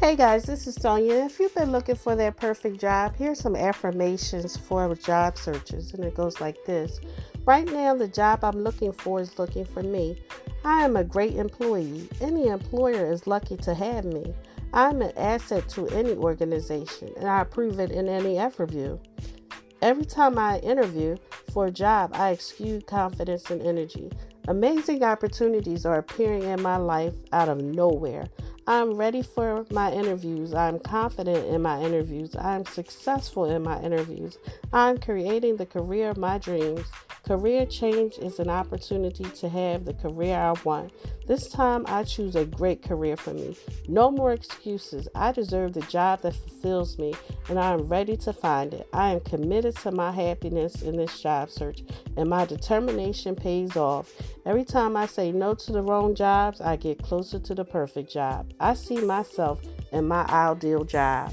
Hey guys, this is Sonya. If you've been looking for that perfect job, here's some affirmations for job searches, and it goes like this Right now, the job I'm looking for is looking for me. I am a great employee. Any employer is lucky to have me. I'm an asset to any organization, and I prove it in any interview. Every time I interview for a job, I exude confidence and energy. Amazing opportunities are appearing in my life out of nowhere. I'm ready for my interviews. I'm confident in my interviews. I'm successful in my interviews. I'm creating the career of my dreams. Career change is an opportunity to have the career I want. This time I choose a great career for me. No more excuses. I deserve the job that fulfills me and I am ready to find it. I am committed to my happiness in this job search and my determination pays off. Every time I say no to the wrong jobs, I get closer to the perfect job. I see myself in my ideal job.